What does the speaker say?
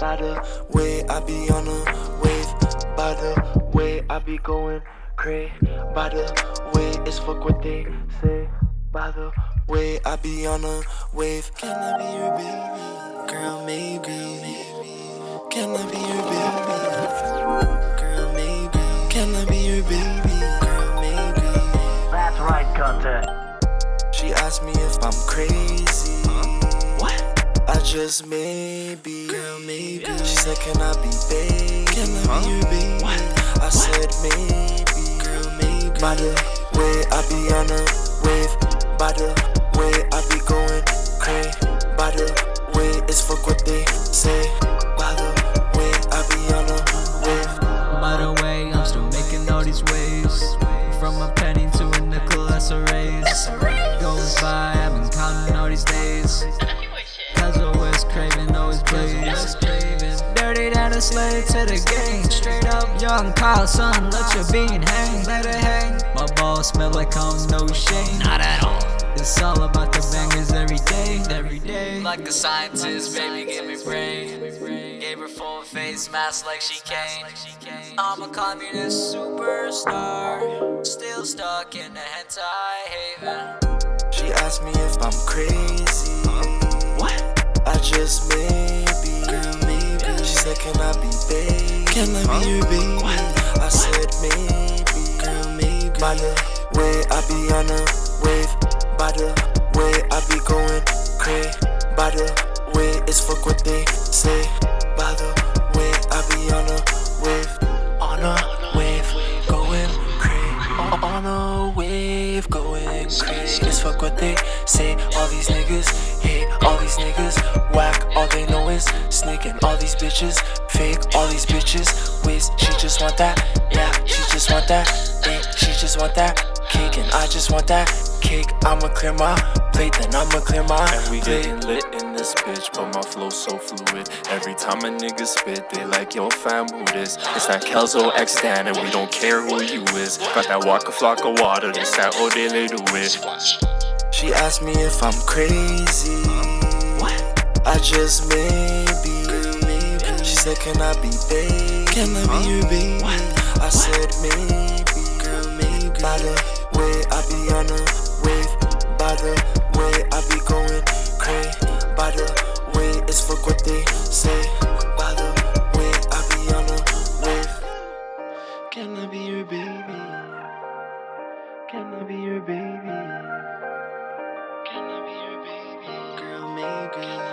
By the way I be on a wave. By the way I be going crazy. By the way it's fuck what they say. By the way I be on a wave. Can I be your baby? Girl, maybe. Can I be your baby? Girl, maybe. Can I be your baby? Girl, maybe. That's right, content. She asked me if I'm crazy. What? Just maybe. Girl, maybe. She said, Can I be baby? Can I be your baby? I said maybe. Girl, maybe. By the way I be on a wave. By the way I be going crazy. By the way it's fuck what they say. Dirty a slave to the game. Straight up young Kyle, son, let your bean hang. Let it hang. My balls smell like I'm no shame. Not at all. It's all about the bangers every day, every day. Like a scientist, baby, give me brain. Gave her full face mask like she came. I'm a communist superstar, still stuck in the hentai haven. She asked me if I'm crazy. Can I be your baby? I said maybe. Girl, maybe. By the way I be on a wave. By the way I be going crazy. By the way it's fuck what they say. By the crazy. Fuck what they say. All these niggas hate, all these niggas whack. All they know is sneaking. All these bitches fake, all these bitches waste. She just want that, yeah. She just want that, yeah. She just want that cake, and I just want that cake. I'ma clear my plate, then I'ma clear my And we plate. getting lit this bitch, but my flow so fluid. Every time a nigga spit, they like, yo, fam, who this? It's that Kelso X Dan, and we don't care who you is. Got that Waka Flocka water, this that Odele do it. She asked me if I'm crazy. What? I just maybe. She said, Can I be baby? Can I be your baby? I said maybe. Girl, maybe. By the way I be on a wave. By the way I be going crazy by the way, it's for what they say. By the way, I be on a wave. Can I be your baby? Can I be your baby? Can I be your baby? Girl, make it.